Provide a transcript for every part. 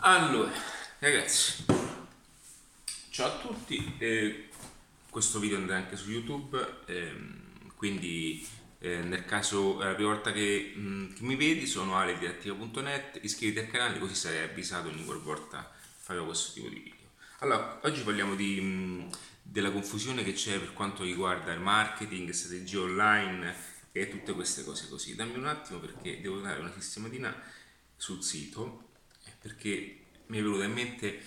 Allora, ragazzi, ciao a tutti, eh, questo video andrà anche su YouTube, ehm, quindi eh, nel caso è la prima volta che, mh, che mi vedi sono aledidattiva.net, iscriviti al canale così sarai avvisato ogni qualvolta farò questo tipo di video. Allora, oggi parliamo di, mh, della confusione che c'è per quanto riguarda il marketing, strategia online e tutte queste cose così. Dammi un attimo perché devo dare una sistematina sul sito perché mi è venuta in mente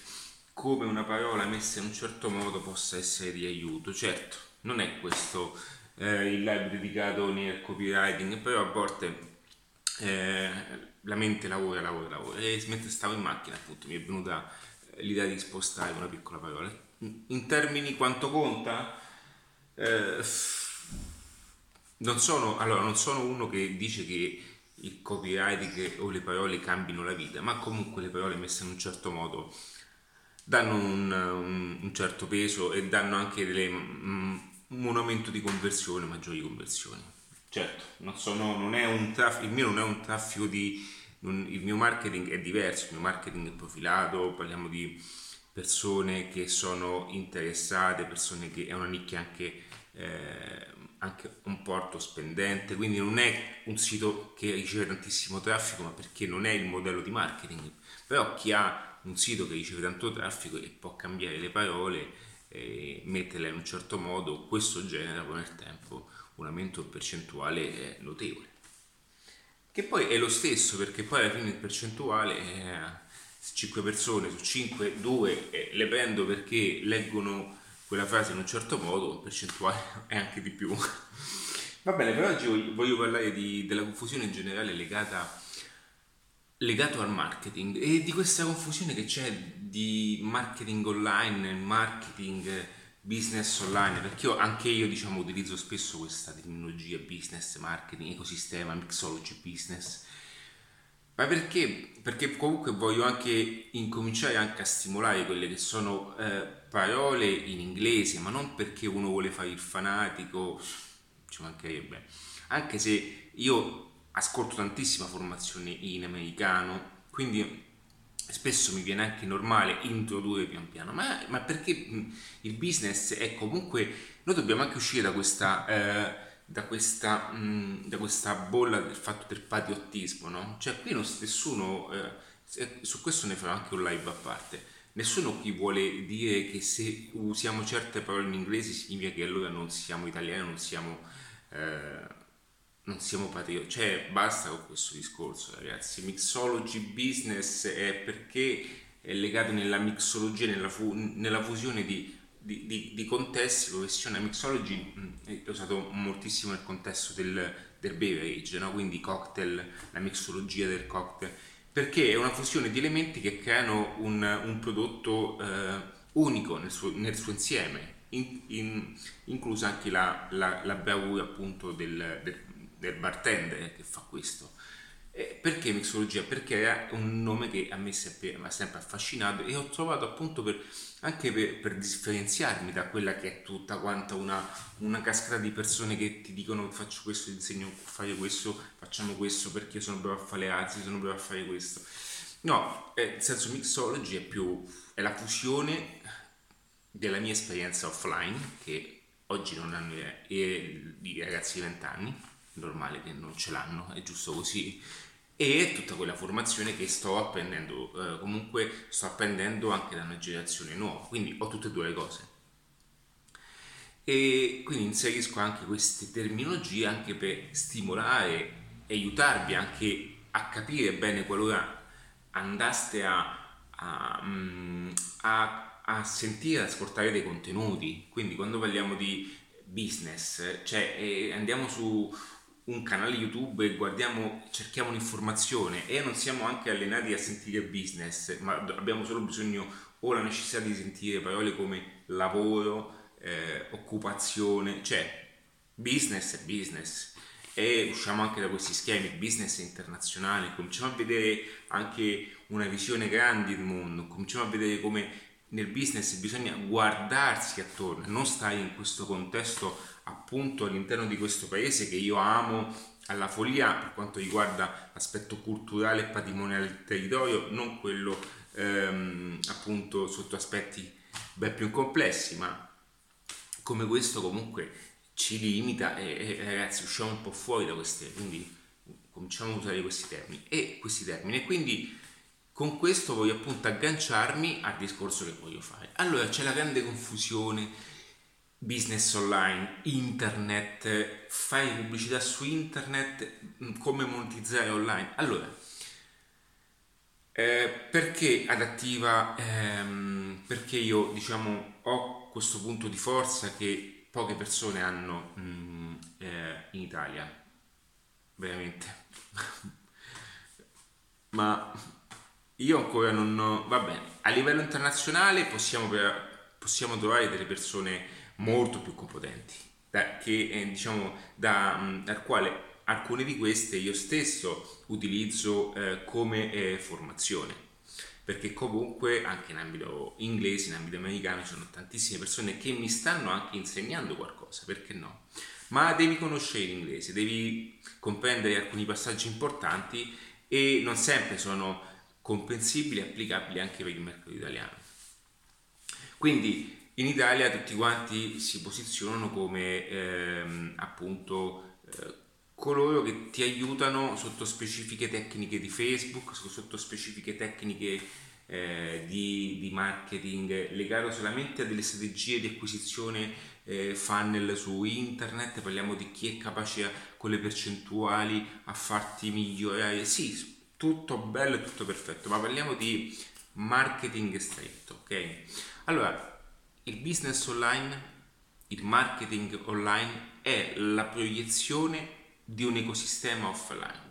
come una parola messa in un certo modo possa essere di aiuto. Certo, non è questo eh, il live dedicato nel copywriting, però a volte eh, la mente lavora, lavora, lavora. E mentre stavo in macchina, appunto, mi è venuta eh, l'idea di spostare una piccola parola. In termini quanto conta? Eh, non sono, allora, non sono uno che dice che il copywriting o le parole cambino la vita, ma comunque le parole messe in un certo modo danno un, un, un certo peso e danno anche delle, um, un aumento di conversione, maggiori conversioni. Certo, non sono, non è un traffico, il mio non è un traffico di... Non, il mio marketing è diverso, il mio marketing è profilato, parliamo di persone che sono interessate, persone che è una nicchia anche... Eh, anche un porto spendente, quindi non è un sito che riceve tantissimo traffico, ma perché non è il modello di marketing. Però chi ha un sito che riceve tanto traffico e può cambiare le parole e metterle in un certo modo, questo genera poi nel tempo un aumento percentuale eh, notevole. Che poi è lo stesso, perché poi alla fine il percentuale è 5 persone su 5, 2 eh, le prendo perché leggono quella frase in un certo modo, percentuale è anche di più. Va bene, per oggi voglio parlare di, della confusione in generale legata legato al marketing e di questa confusione che c'è di marketing online, marketing business online, perché io, anche io diciamo utilizzo spesso questa terminologia business, marketing, ecosistema, mixology business ma perché? Perché comunque voglio anche incominciare anche a stimolare quelle che sono eh, parole in inglese, ma non perché uno vuole fare il fanatico, ci mancherebbe. Anche se io ascolto tantissima formazione in americano, quindi spesso mi viene anche normale introdurre pian piano, ma, ma perché il business è comunque, noi dobbiamo anche uscire da questa... Eh, da questa, mh, da questa bolla del fatto del patriottismo, no? Cioè qui non, nessuno, eh, su questo ne farò anche un live a parte, nessuno qui vuole dire che se usiamo certe parole in inglese significa che allora non siamo italiani, non siamo, eh, non siamo patrioti, cioè basta con questo discorso ragazzi, mixology business è perché è legato nella mixologia, nella, fu- nella fusione di di, di, di contesti, professione mixology è usato moltissimo nel contesto del, del beverage, no? quindi cocktail, la mixologia del cocktail, perché è una fusione di elementi che creano un, un prodotto eh, unico nel suo, nel suo insieme, in, in, inclusa anche la, la, la bravura appunto del, del, del bartender che fa questo. Eh, perché mixologia? Perché è un nome che a me mi ha sempre affascinato e ho trovato appunto per, anche per, per, differenziarmi da quella che è tutta quanta una, una cascata di persone che ti dicono faccio questo, insegno a fare questo, facciamo questo perché sono bravo a fare le arti, sono bravo a fare questo. No, eh, il senso mixology è più è la fusione della mia esperienza offline che oggi non hanno i ragazzi di 20 anni normale che non ce l'hanno, è giusto così. E tutta quella formazione che sto apprendendo, eh, comunque sto apprendendo anche da una generazione nuova, quindi ho tutte e due le cose. E quindi inserisco anche queste terminologie anche per stimolare e aiutarvi anche a capire bene qualora andaste a, a, mm, a, a sentire, ascoltare dei contenuti. Quindi quando parliamo di business, cioè eh, andiamo su un canale YouTube e guardiamo, cerchiamo un'informazione e non siamo anche allenati a sentire business, ma abbiamo solo bisogno o la necessità di sentire parole come lavoro, eh, occupazione, cioè business è business. E usciamo anche da questi schemi, business internazionale, cominciamo a vedere anche una visione grande del mondo, cominciamo a vedere come nel business bisogna guardarsi attorno, non stare in questo contesto appunto all'interno di questo paese che io amo alla follia per quanto riguarda l'aspetto culturale e patrimoniale del territorio, non quello ehm, appunto sotto aspetti ben più complessi, ma come questo comunque ci limita e, e ragazzi usciamo un po' fuori da queste, quindi cominciamo a usare questi termini e questi termini e quindi con questo voglio appunto agganciarmi al discorso che voglio fare. Allora c'è la grande confusione business online, internet, fare pubblicità su internet, mm, come monetizzare online. Allora, eh, perché adattiva? Ehm, perché io diciamo ho questo punto di forza che poche persone hanno mh, mm, eh, in Italia, veramente. Ma io ancora non ho, va bene, a livello internazionale possiamo, possiamo trovare delle persone molto più competenti, da, che, eh, diciamo, da, mh, dal quale alcune di queste io stesso utilizzo eh, come eh, formazione perché comunque anche in ambito inglese, in ambito americano ci sono tantissime persone che mi stanno anche insegnando qualcosa, perché no? Ma devi conoscere l'inglese, devi comprendere alcuni passaggi importanti e non sempre sono comprensibili e applicabili anche per il mercato italiano. Quindi in Italia tutti quanti si posizionano come ehm, appunto eh, coloro che ti aiutano sotto specifiche tecniche di Facebook, sotto specifiche tecniche eh, di, di, marketing legato solamente a delle strategie di acquisizione eh, funnel su internet, parliamo di chi è capace con le percentuali a farti migliorare, sì, tutto bello e tutto perfetto, ma parliamo di marketing stretto, ok? Allora, il business online, il marketing online è la proiezione di un ecosistema offline.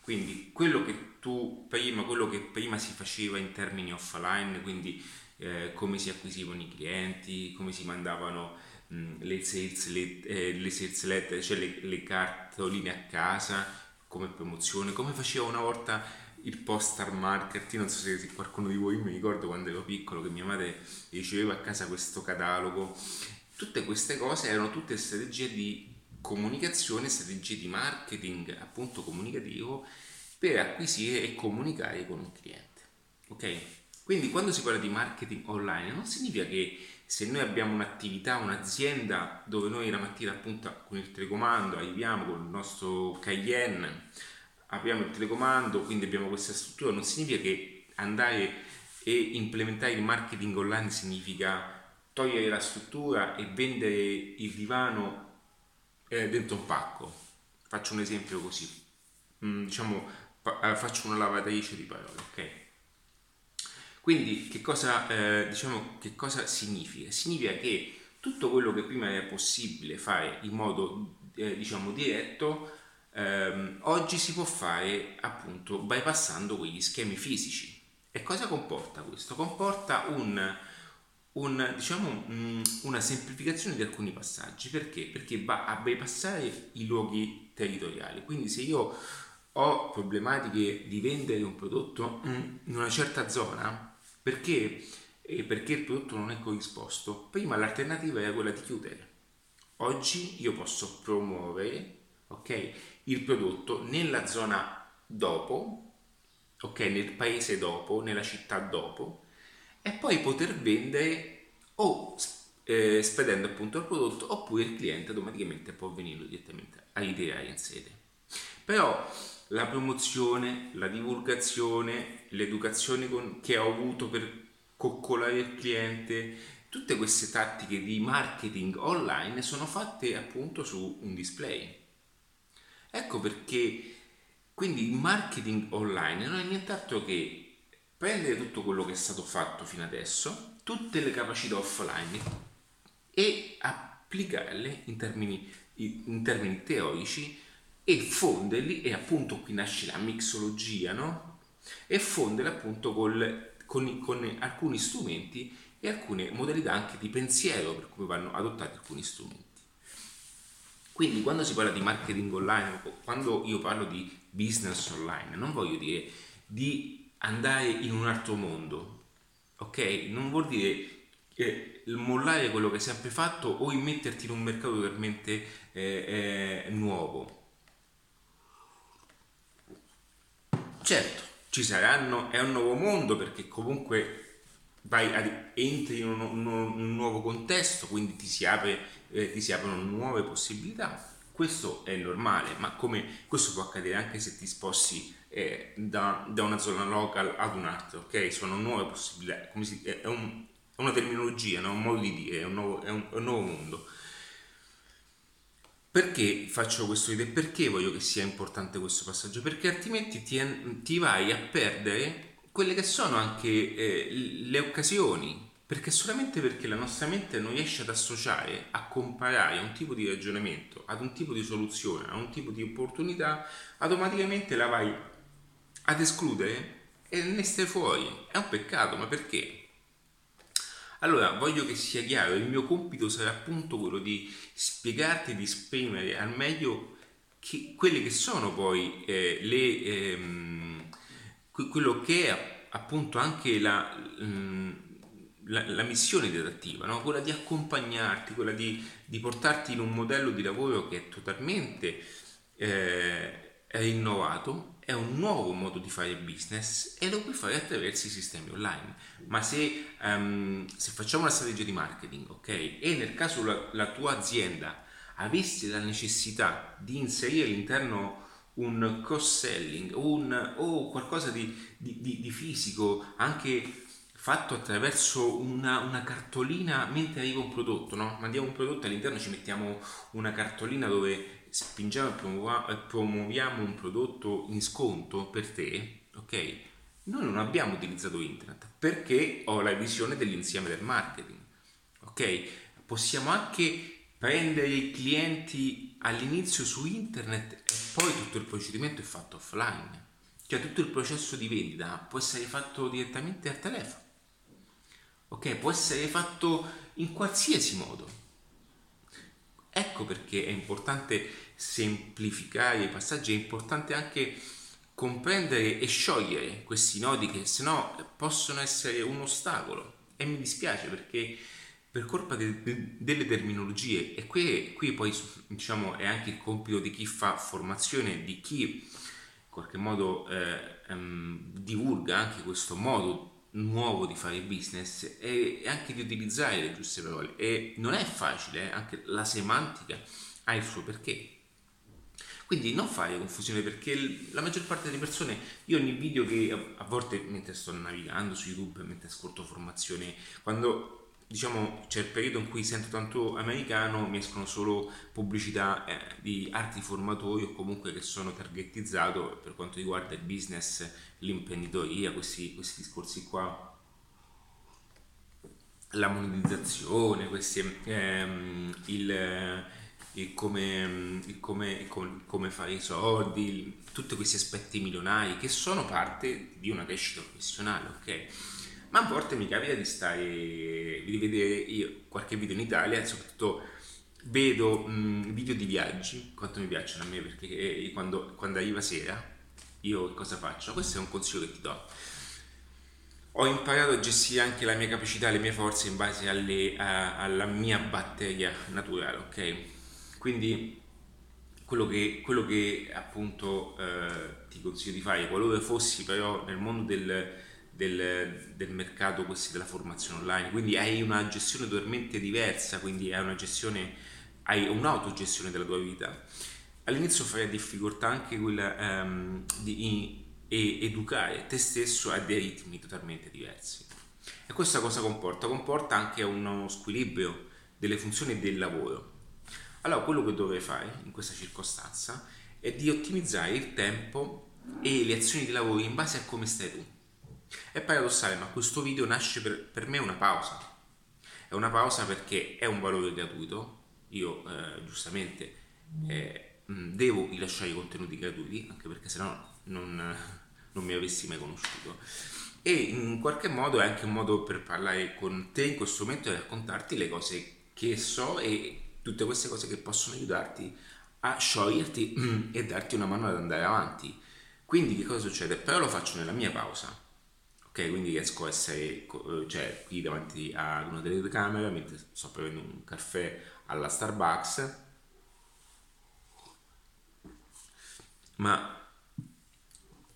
Quindi quello che tu prima, quello che prima si faceva in termini offline, quindi eh, come si acquisivano i clienti, come si mandavano mh, le, sales, le, eh, le sales letter, cioè le, le cartoline a casa come promozione, come faceva una volta il postal market, io non so se qualcuno di voi mi ricordo quando ero piccolo che mia madre riceveva a casa questo catalogo, tutte queste cose erano tutte strategie di comunicazione, strategie di marketing appunto comunicativo per acquisire e comunicare con un cliente. Ok? Quindi quando si parla di marketing online non significa che se noi abbiamo un'attività, un'azienda dove noi la mattina appunto con il telecomando arriviamo con il nostro Cayenne apriamo il telecomando, quindi abbiamo questa struttura, non significa che andare e implementare il marketing online significa togliere la struttura e vendere il divano eh, dentro un pacco. Faccio un esempio così, mm, diciamo, fa, eh, faccio una lavatrice di parole, ok? Quindi che cosa, eh, diciamo, che cosa significa? Significa che tutto quello che prima era possibile fare in modo eh, diciamo diretto ehm, oggi si può fare appunto bypassando quegli schemi fisici. E cosa comporta questo? Comporta un, un, diciamo, una semplificazione di alcuni passaggi. Perché? Perché va a bypassare i luoghi territoriali. Quindi se io ho problematiche di vendere un prodotto in una certa zona, perché, perché il prodotto non è corrisposto, prima l'alternativa era quella di chiudere. Oggi io posso promuovere ok, il prodotto nella zona dopo, ok, nel paese dopo, nella città dopo, e poi poter vendere o eh, spedendo appunto il prodotto oppure il cliente automaticamente può venire direttamente a ideare in sede. Però la promozione, la divulgazione, l'educazione con, che ho avuto per coccolare il cliente, tutte queste tattiche di marketing online sono fatte appunto su un display Ecco perché quindi il marketing online non è nient'altro che prendere tutto quello che è stato fatto fino adesso, tutte le capacità offline e applicarle in termini, in termini teorici e fonderli, e appunto qui nasce la mixologia, no? E fonderli appunto col, con, con alcuni strumenti e alcune modalità anche di pensiero per come vanno adottati alcuni strumenti. Quindi quando si parla di marketing online, quando io parlo di business online, non voglio dire di andare in un altro mondo, ok? Non vuol dire eh, mollare quello che hai sempre fatto o immetterti in un mercato totalmente eh, eh, nuovo. Certo, ci saranno, è un nuovo mondo perché comunque vai entri in un, un, un, nuovo contesto, quindi ti si, apre, eh, ti si aprono nuove possibilità. Questo è normale, ma come questo può accadere anche se ti sposti eh, da, da, una zona local ad un'altra, ok? Sono nuove possibilità, si, è, un, è, una terminologia, no? un modo di dire, è un nuovo, è un, è un nuovo mondo. Perché faccio questo video perché voglio che sia importante questo passaggio? Perché altrimenti ti, ti vai a perdere quelle che sono anche eh, le occasioni, perché solamente perché la nostra mente non riesce ad associare, a comparare un tipo di ragionamento ad un tipo di soluzione, a un tipo di opportunità, automaticamente la vai ad escludere e ne stai fuori. È un peccato, ma perché? Allora, voglio che sia chiaro, il mio compito sarà appunto quello di spiegarti, di esprimere al meglio che, quelle che sono poi eh, le, ehm, quello che è appunto anche la, mm, la, la missione didattiva, no? quella di accompagnarti, quella di, di, portarti in un modello di lavoro che è totalmente eh, rinnovato è un nuovo modo di fare business e lo puoi fare attraverso i sistemi online. Ma se, um, se facciamo una strategia di marketing, ok, e nel caso la, la tua azienda avesse la necessità di inserire all'interno un cross-selling un, o qualcosa di, di, di, di, fisico, anche fatto attraverso una, una, cartolina mentre arriva un prodotto, no? Mandiamo un prodotto all'interno, ci mettiamo una cartolina dove spingiamo e promuoviamo un prodotto in sconto per te, ok? Noi non abbiamo utilizzato internet perché ho la visione dell'insieme del marketing, ok? Possiamo anche prendere i clienti all'inizio su internet e poi tutto il procedimento è fatto offline. Cioè tutto il processo di vendita può essere fatto direttamente al telefono. Ok? Può essere fatto in qualsiasi modo. Ecco perché è importante semplificare i passaggi, è importante anche comprendere e sciogliere questi nodi che se no possono essere un ostacolo e mi dispiace perché per colpa de, de, delle terminologie e qui, qui poi diciamo è anche il compito di chi fa formazione, di chi in qualche modo eh, ehm, divulga anche questo modo nuovo di fare business e, anche di utilizzare le giuste parole e non è facile, eh? anche la semantica ha il suo perché quindi non fare confusione perché la maggior parte delle persone, io ogni video che a volte mentre sto navigando su YouTube, mentre ascolto formazione, quando diciamo c'è il periodo in cui sento tanto americano, mi escono solo pubblicità eh, di arti formatori o comunque che sono targetizzato per quanto riguarda il business, l'imprenditoria, questi, questi discorsi qua la monetizzazione, questi, ehm, il, il come, il come, il come, fare i soldi, tutti questi aspetti milionari che sono parte di una crescita professionale, ok? Ma a volte mi capita di stare, di vedere io qualche video in Italia, soprattutto vedo mh, video di viaggi, quanto mi piacciono a me, perché eh, quando, quando arriva sera, io cosa faccio? Questo è un consiglio che ti do. Ho imparato a gestire anche la mia capacità, le mie forze in base alle, a, alla mia batteria naturale, ok? Quindi quello che, quello che appunto eh, ti consiglio di fare, qualora fossi però nel mondo del, del, del mercato questi della formazione online, quindi hai una gestione totalmente diversa, quindi hai una gestione, hai un'autogestione della tua vita. All'inizio fai difficoltà anche quella um, di e educare te stesso a dei ritmi totalmente diversi. E questa cosa comporta? Comporta anche uno squilibrio delle funzioni del lavoro allora, quello che dovrei fare in questa circostanza è di ottimizzare il tempo e le azioni di lavoro in base a come stai tu. È paradossale, ma questo video nasce per, per me una pausa. È una pausa perché è un valore gratuito. Io, eh, giustamente, eh, devo rilasciare i contenuti gratuiti, anche perché sennò non, non mi avessi mai conosciuto e in qualche modo è anche un modo per parlare con te in questo momento e raccontarti le cose che so e tutte queste cose che possono aiutarti a scioglierti e darti una mano ad andare avanti. Quindi che cosa succede? Però lo faccio nella mia pausa. Ok, quindi riesco a essere eh, cioè, qui davanti a una delle telecamere mentre sto prendendo un caffè alla Starbucks.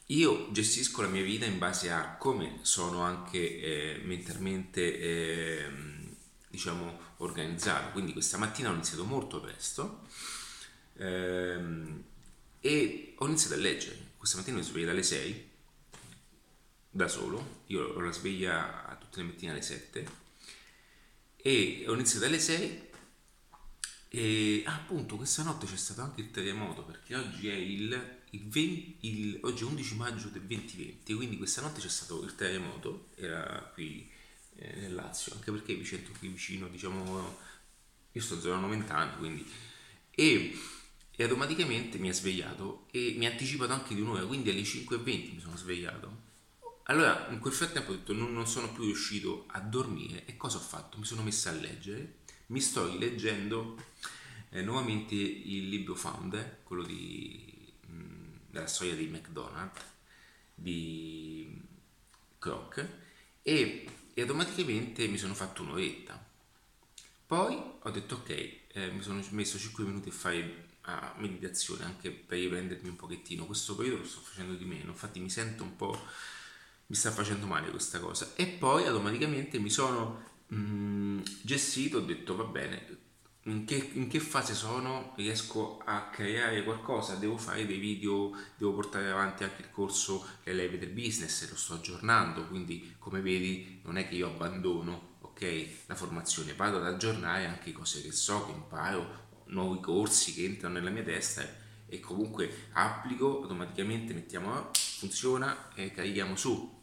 io gestisco la mia vita in base a come sono anche eh, mentalmente eh, diciamo organizzato. Quindi questa mattina ho iniziato molto presto ehm, e ho iniziato a leggere. Questa mattina mi sveglio alle 6 da solo io ho la sveglia tutte le mattine alle 7 e ho iniziato alle 6 e ah, appunto questa notte c'è stato anche il terremoto perché oggi è il il 20, il, oggi è 11 maggio del 2020, quindi questa notte c'è stato il terremoto, era qui eh, nel Lazio, anche perché mi sento qui vicino, diciamo, io sto zona 90 anni, quindi... E, e automaticamente mi ha svegliato e mi ha anticipato anche di un'ora, quindi alle 5.20 mi sono svegliato. Allora, in quel frattempo ho detto non, non sono più riuscito a dormire e cosa ho fatto? Mi sono messo a leggere, mi sto rileggendo eh, nuovamente il libro Founder, quello di della storia di McDonald's, di Croc, e, e automaticamente mi sono fatto un'oretta. Poi ho detto ok, eh, mi sono messo 5 minuti a fare a meditazione anche per riprendermi un pochettino. Questo periodo lo sto facendo di meno, infatti mi sento un po', mi sta facendo male questa cosa. E poi automaticamente mi sono mh, mm, gestito, ho detto va bene, in che, in che, fase sono, riesco a creare qualcosa, devo fare dei video, devo portare avanti anche il corso Le leve del business, lo sto aggiornando, quindi come vedi non è che io abbandono okay, la formazione, vado ad aggiornare anche cose che so, che imparo, nuovi corsi che entrano nella mia testa e comunque applico, automaticamente mettiamo funziona e carichiamo su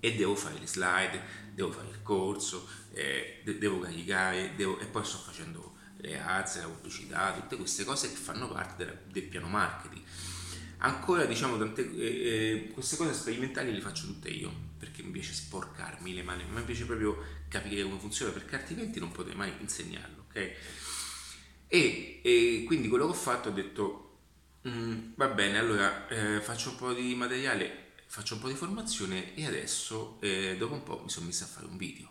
e devo fare le slide, devo fare il corso, eh, devo caricare devo, e poi sto facendo le ads, la pubblicità, tutte queste cose che fanno parte del, del piano marketing. Ancora diciamo tante, eh, eh, queste cose sperimentali le faccio tutte io perché mi piace sporcarmi le mani, mi piace proprio capire come funziona perché altrimenti non potrei mai insegnarlo, ok? E, e quindi quello che ho fatto ho detto mm, va bene, allora eh, faccio un po' di materiale faccio un po' di formazione e adesso eh, dopo un po' mi sono messo a fare un video.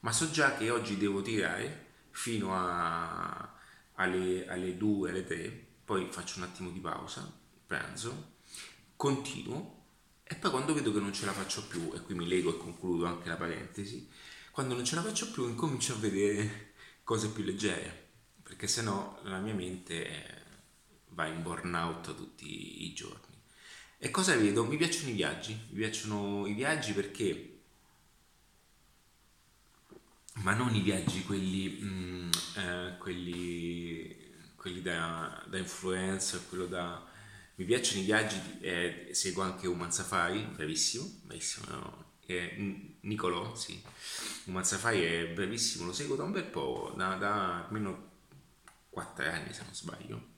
Ma so già che oggi devo tirare fino a, alle, alle 2 alle 3 poi faccio un attimo di pausa pranzo continuo e poi quando vedo che non ce la faccio più e qui mi lego e concludo anche la parentesi quando non ce la faccio più incomincio a vedere cose più leggere perché sennò la mia mente va in burnout tutti i giorni e cosa vedo? Mi piacciono i viaggi, mi piacciono i viaggi perché, ma non i viaggi quelli, mm, eh, quelli, quelli da, da, influencer, quello da... Mi piacciono i viaggi, eh, seguo anche Uman Safari, bravissimo, bravissimo, no? eh, Nicolò, sì, Uman Safari è bravissimo, lo seguo da un bel po', da, da almeno 4 anni se non sbaglio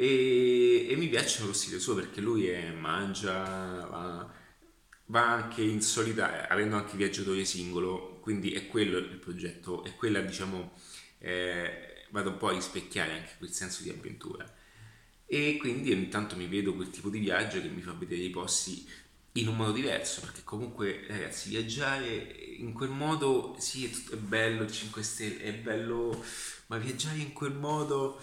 e, e mi piace lo stile suo perché lui è, mangia, va, va, anche in solitaria, avendo anche viaggiatore singolo, quindi è quello il progetto, è quella diciamo, eh, vado un po' a rispecchiare anche quel senso di avventura. E quindi ogni tanto mi vedo quel tipo di viaggio che mi fa vedere i posti in un modo diverso, perché comunque ragazzi viaggiare in quel modo sì è, tutto, è bello il 5 Stelle, è bello, ma viaggiare in quel modo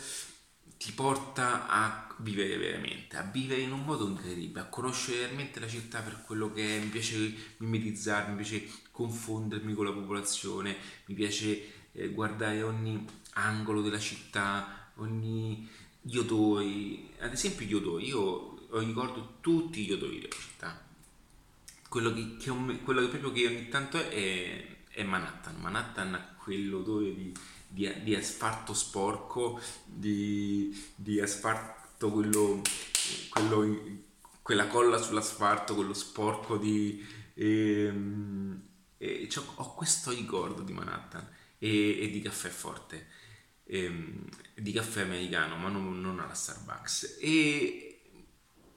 ti porta a vivere veramente, a vivere in un modo incredibile, a conoscere veramente la città per quello che è, mi piace mimetizzarmi, mi piace confondermi con la popolazione, mi piace eh, guardare ogni angolo della città, ogni gli odori, ad esempio gli odori, io ricordo tutti gli odori della città, quello che, che, quello che proprio che ogni tanto è, è Manhattan, Manhattan ha quell'odore di di, di asfalto sporco, di, di asfalto quello, quello, quella colla sull'asfalto, quello sporco di... Ehm, e, e ho questo ricordo di Manhattan e, e di caffè forte, ehm, di caffè americano, ma non, non alla Starbucks. E,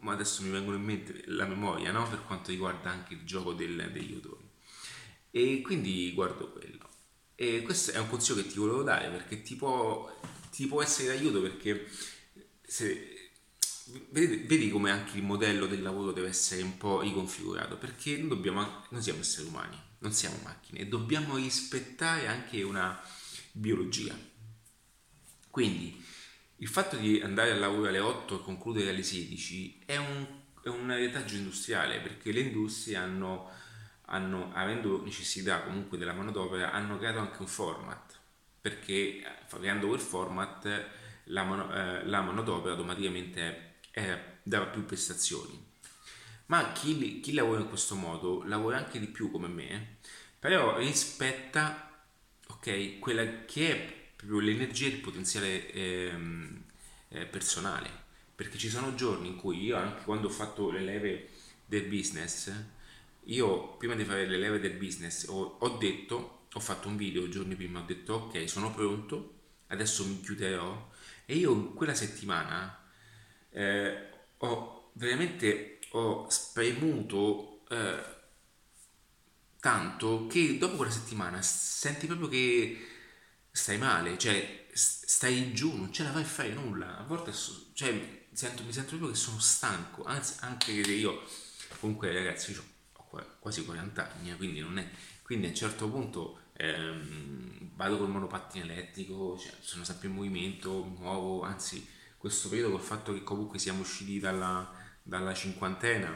ma adesso mi vengono in mente la memoria no? per quanto riguarda anche il gioco del, degli odori. E quindi guardo quello. E questo è un consiglio che ti volevo dare perché ti può, ti può essere d'aiuto perché se, vedi, vedi, come anche il modello del lavoro deve essere un po' riconfigurato perché noi, dobbiamo, noi siamo esseri umani, non siamo macchine e dobbiamo rispettare anche una biologia. Quindi il fatto di andare al lavoro alle 8 e concludere alle 16 è un, è un retaggio industriale perché le industrie hanno, hanno, avendo necessità comunque della manodopera, hanno creato anche un format perché creando quel format la, mano, eh, la manodopera automaticamente eh, dava più prestazioni. Ma chi, chi, lavora in questo modo lavora anche di più come me, però rispetta okay, quella che è proprio l'energia e il potenziale ehm, eh, personale perché ci sono giorni in cui io anche quando ho fatto le leve del business io prima di fare le leve del business ho, ho detto ho fatto un video giorni prima ho detto ok sono pronto adesso mi chiuderò. E io in quella settimana eh, ho veramente ho spremuto eh, tanto che dopo quella settimana senti proprio che stai male cioè stai giù non ce la fai a fare nulla. A volte cioè sento, mi sento proprio che sono stanco, anzi anche che io, comunque ragazzi, ho quasi 40 anni, eh, quindi non è, quindi a un certo punto ehm, vado col monopattino elettrico, cioè, sono sempre in movimento, muovo, anzi questo periodo col fatto che comunque siamo usciti dalla, dalla cinquantena,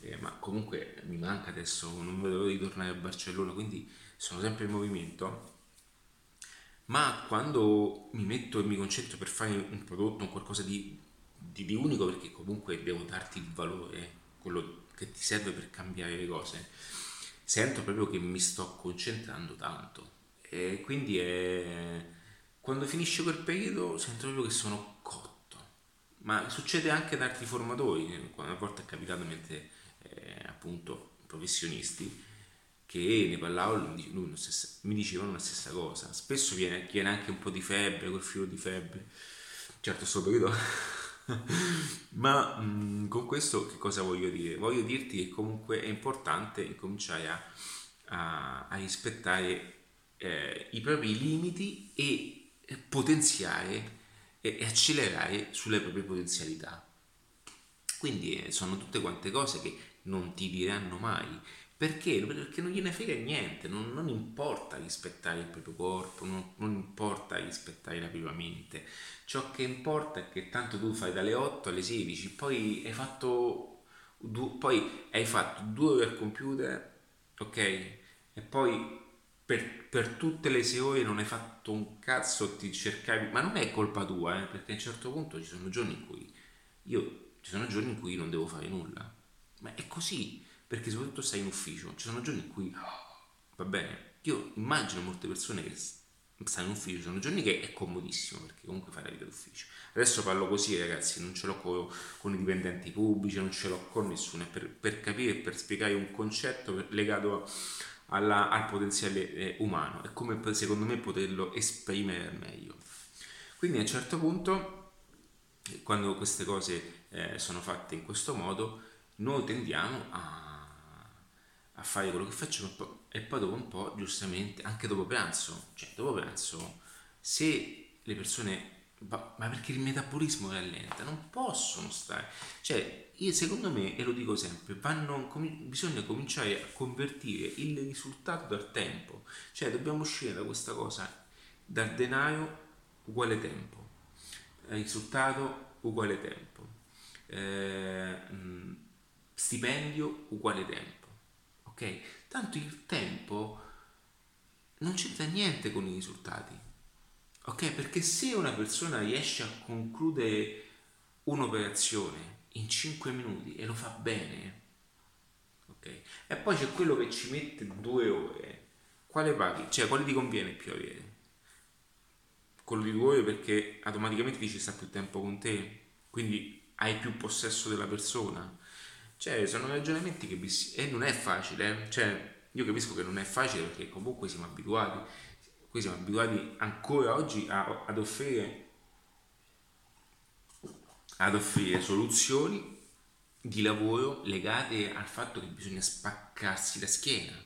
eh, ma comunque mi manca adesso, non vedo di tornare a Barcellona, quindi sono sempre in movimento. Ma quando mi metto e mi concentro per fare un prodotto, un qualcosa di di, di unico perché comunque devo darti il valore, quello che ti serve per cambiare le cose, sento proprio che mi sto concentrando tanto e quindi è... quando finisce quel periodo sento proprio che sono cotto. Ma succede anche ad altri formatori, a volte è capitato mentre eh, appunto professionisti che ne parlavo lui mi dicevano la stessa cosa. Spesso viene, viene anche un po' di febbre, quel filo di febbre. Certo, sto periodo Ma mh, mm, con questo che cosa voglio dire? Voglio dirti che comunque è importante incominciare a, a, a rispettare eh, i propri limiti e potenziare e, accelerare sulle proprie potenzialità. Quindi eh, sono tutte quante cose che non ti diranno mai. Perché? Perché non gliene frega niente, non, non importa rispettare il proprio corpo, non, non importa rispettare la propria mente, Ciò che importa è che tanto tu fai dalle 8 alle 16, poi hai fatto, du- poi hai fatto due ore al computer, ok? E poi per, per, tutte le sei ore non hai fatto un cazzo, ti cercavi, ma non è colpa tua, eh, perché a un certo punto ci sono giorni in cui io, ci sono giorni in cui non devo fare nulla, ma è così, perché soprattutto stai in ufficio, ci sono giorni in cui, va bene, io immagino molte persone che sta in ufficio, sono giorni che è comodissimo perché comunque fai la vita d'ufficio. Adesso parlo così ragazzi, non ce l'ho con, con i dipendenti pubblici, non ce l'ho con nessuno, è per, per capire per spiegare un concetto legato alla, al potenziale eh, umano e come secondo me poterlo esprimere meglio. Quindi a un certo punto, quando queste cose eh, sono fatte in questo modo, noi tendiamo a, a fare quello che facciamo e poi dopo un po', giustamente, anche dopo pranzo, cioè dopo pranzo, se le persone, ma perché il metabolismo rallenta, non possono stare, cioè io secondo me, e lo dico sempre, vanno, bisogna cominciare a convertire il risultato dal tempo, cioè dobbiamo uscire da questa cosa, dal denaro uguale tempo, risultato uguale tempo, eh, stipendio uguale tempo, ok? Tanto il tempo non c'entra niente con i risultati. Ok? Perché se una persona riesce a concludere un'operazione in 5 minuti e lo fa bene, ok? E poi c'è quello che ci mette due ore, quale paghi? Cioè, quale ti conviene più avere? Quello di due ore perché automaticamente dici sta più tempo con te, quindi hai più possesso della persona cioè, sono ragionamenti che e non è facile, eh. cioè, io capisco che non è facile perché comunque siamo abituati, qui siamo abituati ancora oggi a, ad offrire ad offrire soluzioni di lavoro legate al fatto che bisogna spaccarsi la schiena.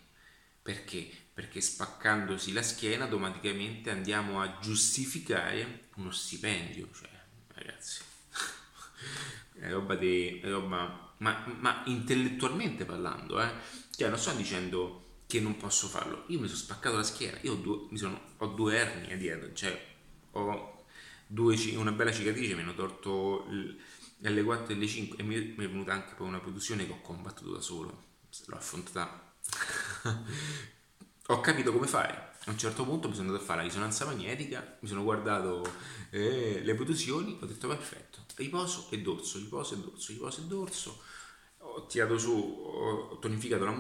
Perché? Perché spaccandosi la schiena automaticamente andiamo a giustificare uno stipendio. Cioè, ragazzi, è roba di... Roba ma, ma intellettualmente parlando, eh? Cioè, non sto dicendo che non posso farlo. Io mi sono spaccato la schiena, io ho due, sono, ho due ernie dietro, cioè ho due, una bella cicatrice, mi hanno tolto alle 4 e alle 5 e mi, mi è venuta anche poi una produzione che ho combattuto da solo, l'ho affrontata. ho capito come fare. A un certo punto mi sono andato a fare la risonanza magnetica, mi sono guardato eh, le produzioni, ho detto perfetto, riposo e dorso, riposo e dorso, riposo e dorso tirato su, ho tonificato la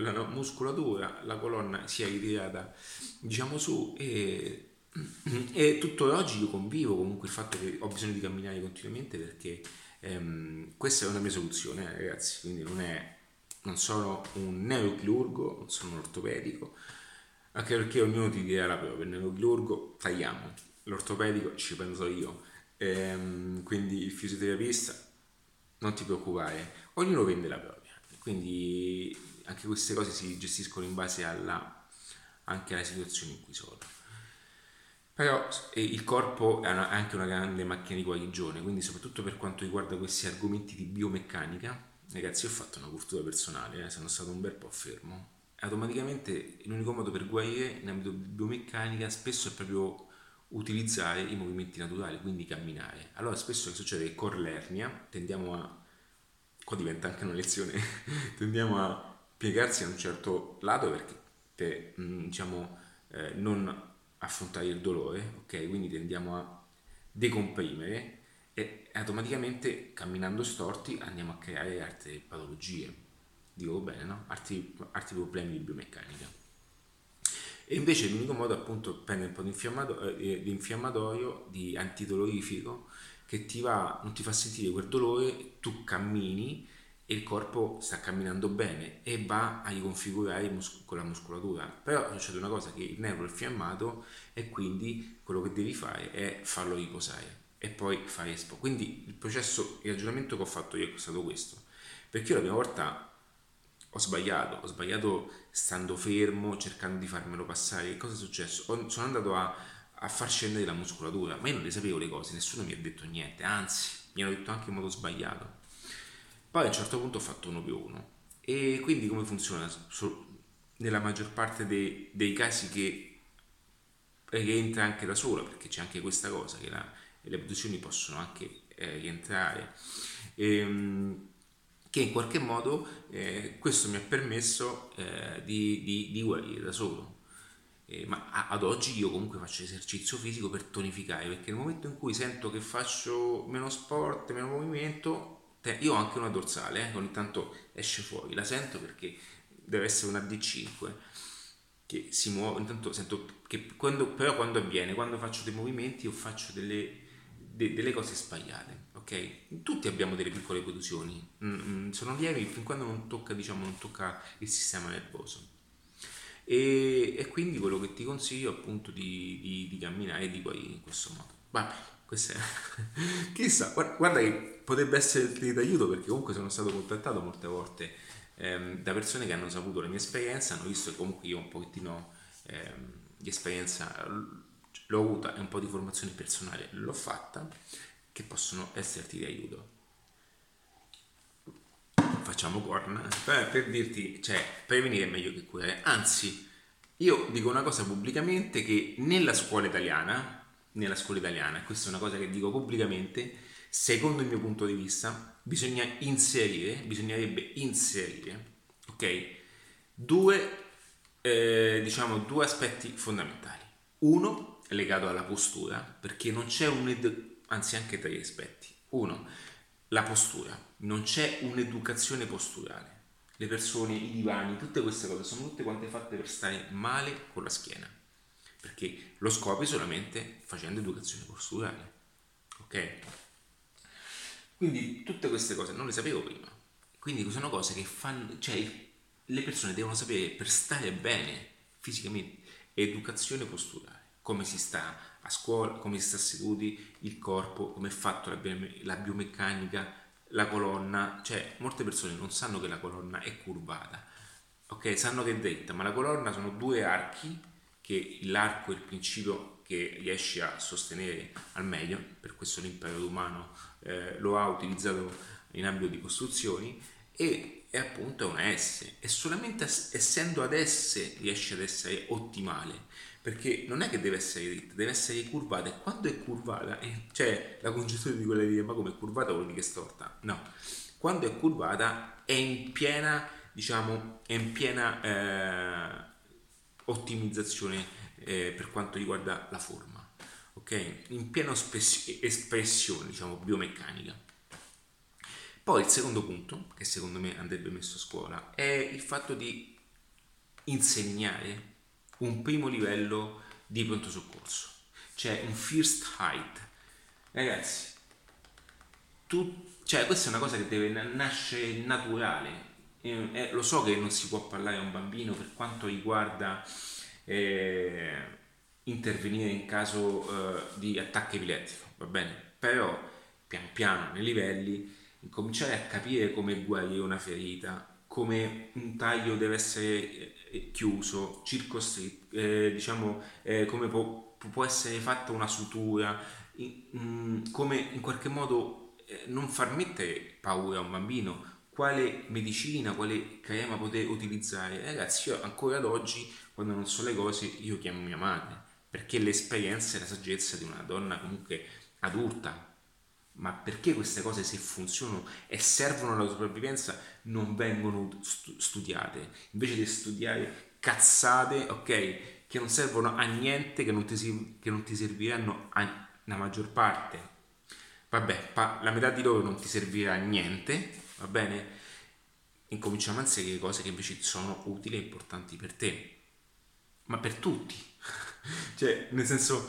la muscolatura, la colonna si è ritirata diciamo su e, e tutto oggi io convivo comunque il fatto che ho bisogno di camminare continuamente perché ehm, questa è una mia soluzione eh, ragazzi, quindi non, è, non sono un neurochirurgo, non sono un ortopedico, anche perché ognuno ti dirà la propria, il neurochirurgo tagliamo, l'ortopedico ci penso io, ehm, quindi il fisioterapista non ti preoccupare, ognuno vende la propria, quindi anche queste cose si gestiscono in base alla, anche alla situazione in cui sono. Però il corpo è anche una grande macchina di guarigione, quindi soprattutto per quanto riguarda questi argomenti di biomeccanica, ragazzi ho fatto una cultura personale, eh, sono stato un bel po' fermo. Automaticamente l'unico modo per guarire in ambito biomeccanica spesso è proprio utilizzare i movimenti naturali, quindi camminare. Allora spesso che succede che con l'ernia tendiamo a qua diventa anche una lezione, tendiamo a piegarsi a un certo lato perché per mm, diciamo, eh, non affrontare il dolore, ok? Quindi tendiamo a decomprimere e automaticamente camminando storti andiamo a creare altre patologie, dico bene, no? Altri, altri problemi di biomeccanica. E invece l'unico modo appunto è prendere un po' di, eh, infiammatorio, di antidolorifico che ti va, non ti fa sentire quel dolore, tu cammini e il corpo sta camminando bene e va a riconfigurare mus- con la muscolatura. Però succede una cosa che il nervo è infiammato e quindi quello che devi fare è farlo riposare e poi fare espo. Quindi il processo, il ragionamento che ho fatto io è stato questo. Perché io la prima volta ho sbagliato, ho sbagliato stando fermo, cercando di farmelo passare. Che cosa è successo? Ho, sono andato a a far scendere la muscolatura, ma io non le sapevo le cose, nessuno mi ha detto niente, anzi mi hanno detto anche in modo sbagliato. Poi a un certo punto ho fatto uno più uno e quindi come funziona? nella maggior parte dei, dei casi che rientra anche da sola, perché c'è anche questa cosa che la, le produzioni possono anche eh, rientrare. Ehm, che in qualche modo eh, questo mi ha permesso eh, di, di, di guarire da solo eh, ma ad oggi io comunque faccio esercizio fisico per tonificare, perché nel momento in cui sento che faccio meno sport, meno movimento, te, io ho anche una dorsale, eh, ogni tanto esce fuori, la sento perché deve essere una D5 che si muove, intanto sento che quando, però quando avviene, quando faccio dei movimenti io faccio delle, de, delle cose sbagliate, ok? Tutti abbiamo delle piccole produzioni, mm, mm, sono lievi fin quando non tocca, diciamo, non tocca il sistema nervoso e, e, quindi quello che ti consiglio appunto di, di, di camminare di poi in questo modo. Vabbè, questo è... chissà, guarda che potrebbe essere di aiuto perché comunque sono stato contattato molte volte ehm, da persone che hanno saputo la mia esperienza, hanno visto che comunque io un pochettino ehm, di esperienza l'ho avuta e un po' di formazione personale l'ho fatta, che possono esserti di aiuto facciamo corna, per, per dirti, cioè, prevenire è meglio che curare. Anzi, io dico una cosa pubblicamente che nella scuola italiana, nella scuola italiana, questa è una cosa che dico pubblicamente, secondo il mio punto di vista, bisogna inserire, bisognerebbe inserire, ok, due, eh, diciamo, due aspetti fondamentali. Uno legato alla postura, perché non c'è un, ed- anzi anche tre aspetti. Uno, la postura, non c'è un'educazione posturale. Le persone, i divani, tutte queste cose sono tutte quante fatte per stare male con la schiena, perché lo scopri solamente facendo educazione posturale. Ok? Quindi tutte queste cose non le sapevo prima. Quindi sono cose che fanno, cioè le persone devono sapere per stare bene fisicamente, educazione posturale, come si sta a scuola, come si sta seduti, il corpo, come è fatto la, la biomeccanica, la colonna, cioè molte persone non sanno che la colonna è curvata, ok? Sanno che è dritta, ma la colonna sono due archi che l'arco è il principio che riesce a sostenere al meglio, per questo l'impero romano eh, lo ha utilizzato in ambito di costruzioni e è appunto una S e solamente essendo ad S riesce ad essere ottimale perché non è che deve essere dritta, deve essere curvata e quando è curvata, eh, cioè la concezione di quella di dire ma come è curvata vuol dire che è storta, no, quando è curvata è in piena, diciamo, è in piena eh, ottimizzazione eh, per quanto riguarda la forma, ok? In piena espressione, diciamo, biomeccanica. Poi il secondo punto, che secondo me andrebbe messo a scuola, è il fatto di insegnare un primo livello di pronto soccorso, cioè un first height. Ragazzi, tu, cioè, questa è una cosa che deve nascere naturale. Eh, eh, lo so che non si può parlare a un bambino per quanto riguarda eh, intervenire in caso eh, di attacco epilettico, va bene? Però pian piano nei livelli incominciare a capire come guarire una ferita, come un taglio deve essere eh, chiuso, circoscritto, eh, diciamo eh, come può, può, essere fatta una sutura, in, mh, mm, come in qualche modo eh, non far mettere paura a un bambino, quale medicina, quale crema poter utilizzare. Ragazzi, io ancora ad oggi, quando non so le cose, io chiamo mia madre, perché l'esperienza e la saggezza di una donna comunque adulta, ma perché queste cose se funzionano e servono alla sopravvivenza non vengono studiate? Invece di studiare cazzate ok che non servono a niente che non ti, che non ti serviranno a, la maggior parte. Vabbè pa, la metà di loro non ti servirà a niente va bene? Incominciamo a inserire cose che invece sono utili e importanti per te. Ma per tutti. Cioè nel senso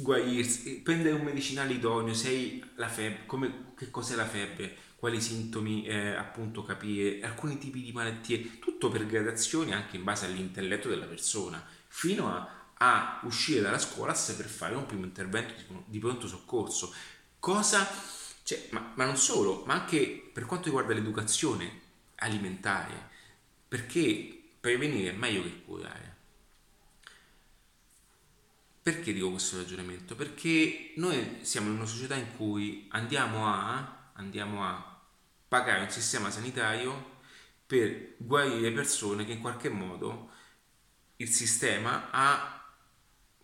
guarirsi, prendere un medicinale idoneo, sei la febbre, come, che cos'è la febbre, quali sintomi eh, appunto capire, alcuni tipi di malattie, tutto per gradazioni anche in base all'intelletto della persona, fino a, a uscire dalla scuola per fare un primo intervento di, di pronto soccorso. Cosa, cioè, ma, ma non solo, ma anche per quanto riguarda l'educazione alimentare, perché prevenire è meglio che curare perché dico questo ragionamento? Perché noi siamo in una società in cui andiamo a, andiamo a pagare un sistema sanitario per guarire persone che in qualche modo il sistema ha,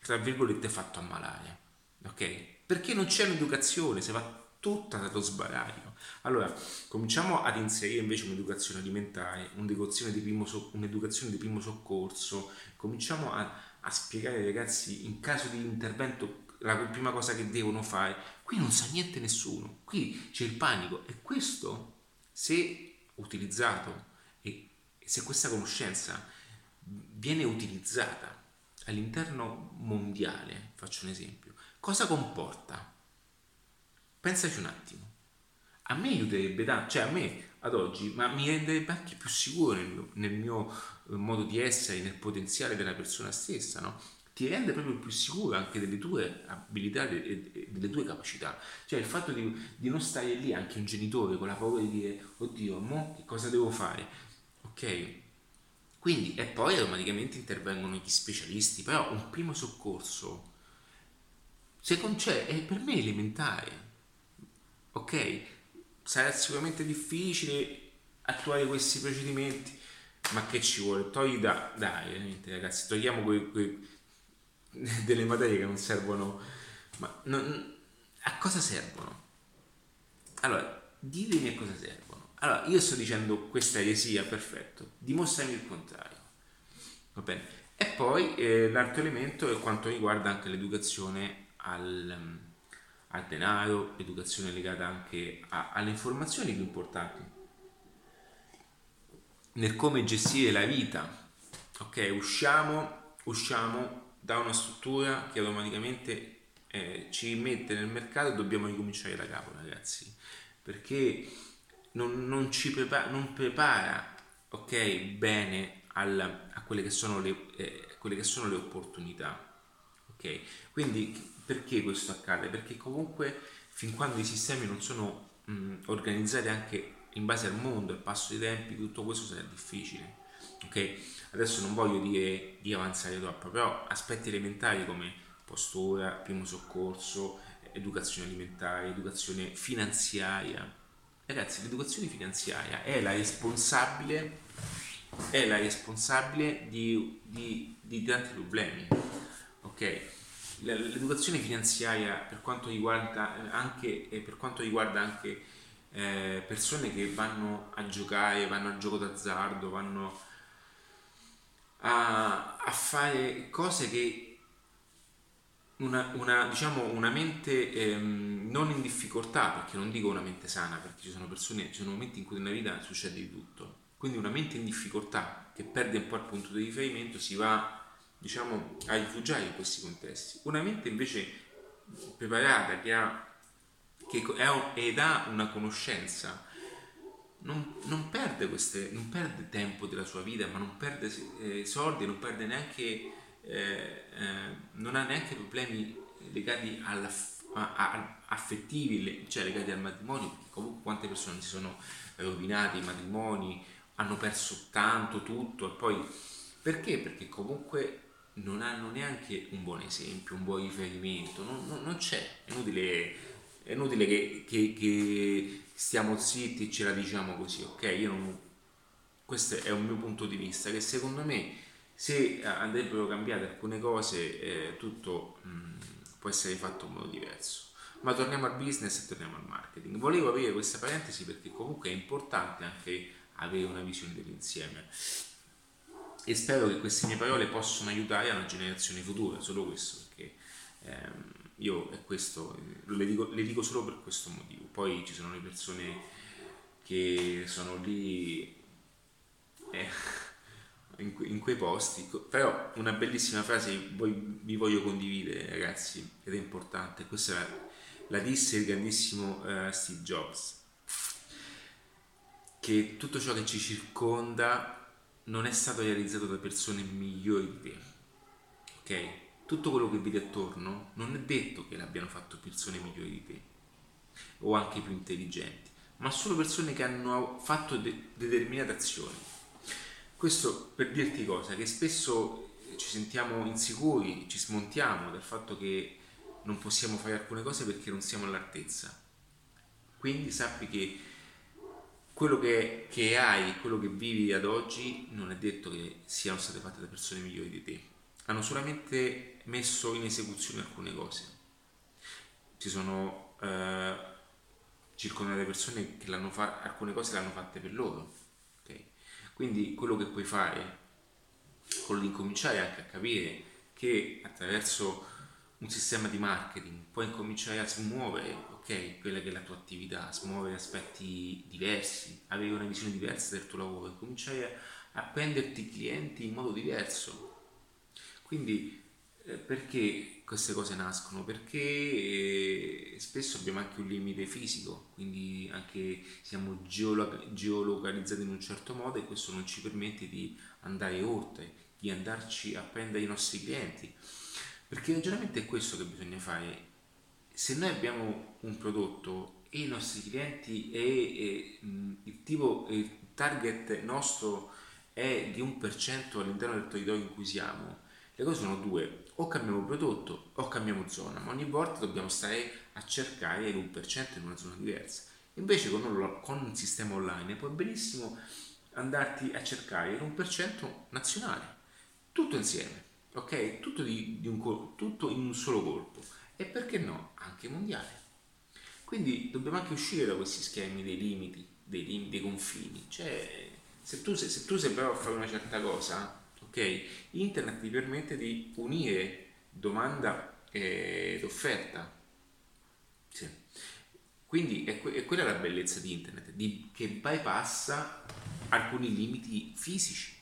tra virgolette, fatto ammalare. Ok? Perché non c'è un'educazione, se va tutta dallo sbaraglio. Allora, cominciamo ad inserire invece un'educazione alimentare, un'educazione di primo, so- un'educazione di primo soccorso, cominciamo a a spiegare ai ragazzi in caso di intervento la prima cosa che devono fare. Qui non sa niente nessuno, qui c'è il panico e questo se utilizzato e se questa conoscenza viene utilizzata all'interno mondiale, faccio un esempio, cosa comporta? Pensaci un attimo. A me aiuterebbe tanto, cioè a me ad oggi, ma mi renderebbe anche più sicuro nel mio, nel mio eh, modo di essere, nel potenziale della persona stessa, no? ti rende proprio più sicuro anche delle tue abilità e delle tue capacità. Cioè il fatto di, di, non stare lì anche un genitore con la paura di dire oddio, mo che cosa devo fare? Ok? Quindi, e poi automaticamente intervengono gli specialisti, però un primo soccorso, secondo cioè, è per me elementare. Ok? Sarà sicuramente difficile attuare questi procedimenti, ma che ci vuole? Togli da, dai, veramente ragazzi, togliamo quei, quei, delle materie che non servono, ma non, a cosa servono? Allora, ditemi a cosa servono. Allora, io sto dicendo questa eresia, perfetto, dimostrami il contrario. Va bene. E poi eh, l'altro elemento è quanto riguarda anche l'educazione al al denaro, educazione legata anche a, alle informazioni più importanti, nel come gestire la vita. Ok, usciamo, usciamo da una struttura che automaticamente eh, ci mette nel mercato e dobbiamo ricominciare da capo, ragazzi, perché non, non ci prepara, non prepara ok, bene al, a quelle che sono le, eh, quelle che sono le opportunità. Ok, quindi perché questo accade? Perché comunque fin quando i sistemi non sono mh, organizzati anche in base al mondo, al passo dei tempi, tutto questo sarà difficile. Ok? Adesso non voglio dire di avanzare troppo, però aspetti elementari come postura, primo soccorso, educazione alimentare, educazione finanziaria, ragazzi, l'educazione finanziaria è la responsabile, è la responsabile di, di, di tanti problemi. Ok? L'educazione finanziaria per quanto riguarda anche, per quanto riguarda anche eh, persone che vanno a giocare, vanno al gioco d'azzardo, vanno a, a fare cose che una, una, diciamo, una mente ehm, non in difficoltà, perché non dico una mente sana, perché ci sono persone, ci sono momenti in cui nella vita succede di tutto. Quindi una mente in difficoltà che perde un po' il punto di riferimento si va diciamo, a rifugiare in questi contesti. Una mente invece preparata che ha che è, ed ha una conoscenza non, non, perde queste, non perde tempo della sua vita, ma non perde eh, soldi, non perde neanche eh, eh, non ha neanche problemi legati alla, a, a, affettivi, cioè legati al matrimonio, perché comunque quante persone si sono rovinati i matrimoni, hanno perso tanto, tutto, e poi perché? Perché comunque non hanno neanche un buon esempio, un buon riferimento, non, non, non c'è, è inutile, è inutile che, che, che, stiamo zitti e ce la diciamo così, ok? Non, questo è un mio punto di vista, che secondo me se andrebbero cambiate alcune cose eh, tutto mh, mm, può essere fatto in modo diverso. Ma torniamo al business e torniamo al marketing. Volevo avere questa parentesi perché comunque è importante anche avere una visione dell'insieme e spero che queste mie parole possano aiutare una generazione futura solo questo perché ehm, io è questo le dico, le dico solo per questo motivo poi ci sono le persone che sono lì eh, in, in, quei posti. Però una bellissima frase voi, vi voglio condividere, ragazzi, ed è importante. Questa la, la disse il grandissimo uh, Steve Jobs. Che tutto ciò che ci circonda non è stato realizzato da persone migliori di te. Ok? Tutto quello che vedi attorno non è detto che l'abbiano fatto persone migliori di te o anche più intelligenti, ma solo persone che hanno fatto de- determinate azioni questo per dirti cosa, che spesso ci sentiamo insicuri, ci smontiamo dal fatto che non possiamo fare alcune cose perché non siamo all'altezza. Quindi sappi che quello che, che, hai, quello che vivi ad oggi, non è detto che siano state fatte da persone migliori di te. Hanno solamente messo in esecuzione alcune cose. Ci sono eh, circondate persone che fa- alcune cose le hanno fatte per loro quindi quello che puoi fare, quello di incominciare anche a capire che attraverso un sistema di marketing puoi incominciare a smuovere, ok, quella che è la tua attività, smuovere aspetti diversi, avere una visione diversa del tuo lavoro, cominciare a prenderti clienti in modo diverso. Quindi eh, perché queste cose nascono? Perché eh, spesso abbiamo anche un limite fisico, quindi anche siamo geolo- geolocalizzati in un certo modo e questo non ci permette di andare oltre, di andarci a prendere i nostri clienti. Perché il ragionamento è questo che bisogna fare. Se noi abbiamo un prodotto e i nostri clienti e, il tipo, il target nostro è di un per cento all'interno del territorio in cui siamo, le cose sono due o cambiamo prodotto o cambiamo zona, ma ogni volta dobbiamo stare a cercare l'1% in una zona diversa. Invece con un, con un sistema online puoi benissimo andarti a cercare l'1% nazionale, tutto insieme, ok? Tutto, di, di un, tutto in un solo colpo e perché no, anche mondiale. Quindi dobbiamo anche uscire da questi schemi dei limiti, dei, limiti, dei confini. Cioè, se tu, se, se tu sei bravo a fare una certa cosa, ok? Internet ti permette di unire domanda ed offerta. Sì. Quindi è, que- è, quella la bellezza di internet, di, che bypassa alcuni limiti fisici.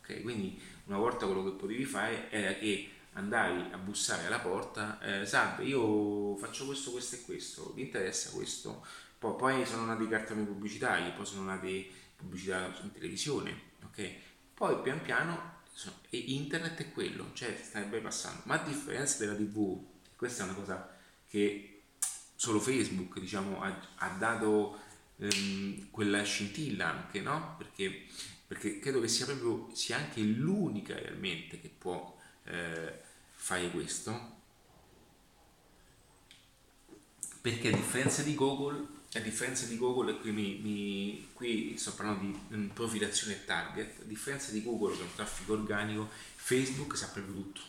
Okay? Quindi una volta quello che potevi fare era che andavi a bussare alla porta, eh, salve, io faccio questo, questo e questo, ti interessa questo? Poi, poi sono nati cartoni pubblicitari, poi sono nate pubblicità in televisione, ok? Poi pian piano internet è quello, cioè stai bypassando, ma a differenza della tv, questa è una cosa che solo Facebook diciamo, ha, ha dato ehm, quella scintilla anche, no? Perché, perché, credo che sia proprio sia anche l'unica realmente che può eh, fare questo. Perché a differenza di Google, a differenza di Google, qui, mi, mi, qui sto parlando di profilazione target, a differenza di Google che è un traffico organico, Facebook sa proprio tutto,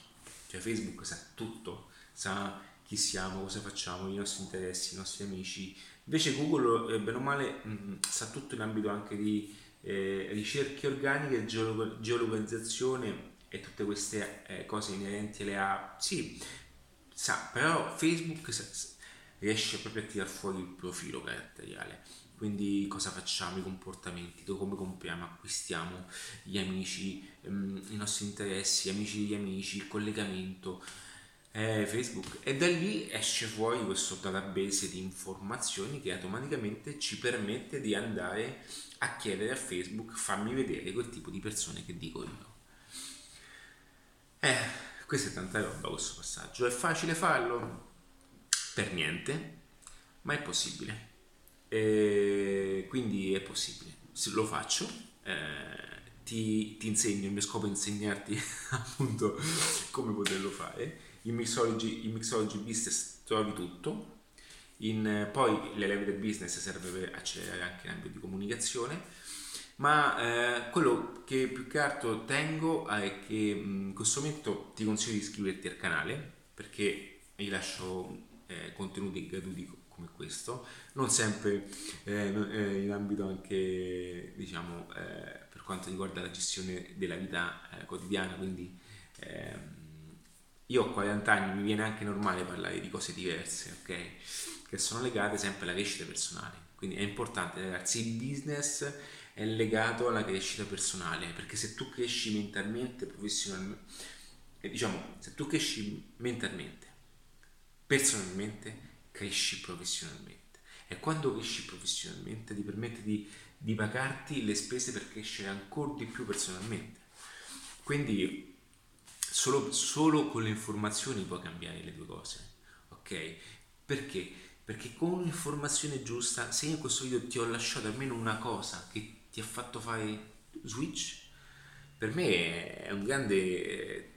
cioè Facebook sa tutto, sa chi siamo, cosa facciamo, i nostri interessi, i nostri amici. Invece Google, eh, bene o male, mh, mm, sa tutto in ambito anche di eh, ricerche organiche, geolo- geolocalizzazione e tutte queste eh, cose inerenti alle app. Sì, sa, però Facebook sa, riesce proprio a tirar fuori il profilo caratteriale. Quindi cosa facciamo, i comportamenti, come compriamo, acquistiamo, gli amici, ehm, i nostri interessi, gli amici degli amici, il collegamento eh, Facebook e da lì esce fuori questo database di informazioni che automaticamente ci permette di andare a chiedere a Facebook fammi vedere quel tipo di persone che dico io. Eh, questa è tanta roba questo passaggio, è facile farlo? Per niente, ma è possibile. E quindi è possibile, se lo faccio. Eh, ti, ti, insegno, il mio scopo è insegnarti appunto come poterlo fare in Mixology, in Mixology Business trovi tutto, in, poi l'Elevator Business serve per accelerare anche l'ambito di comunicazione, ma eh, quello che più che altro tengo è che in questo momento ti consiglio di iscriverti al canale perché vi lascio eh, contenuti gratuiti come questo, non sempre eh, eh in ambito anche diciamo eh, per quanto riguarda la gestione della vita eh, quotidiana, quindi ehm, io ho 40 anni, mi viene anche normale parlare di cose diverse, ok? Che sono legate sempre alla crescita personale. Quindi è importante, ragazzi, il business è legato alla crescita personale, perché se tu cresci mentalmente, professionalmente, diciamo, se tu cresci mentalmente, personalmente, cresci professionalmente. E quando cresci professionalmente ti permette di, di pagarti le spese per crescere ancora di più personalmente. Quindi Solo, solo con le informazioni puoi cambiare le due cose, ok? Perché? Perché con un'informazione giusta, se in questo video ti ho lasciato almeno una cosa che ti ha fatto fare switch, per me è un grande,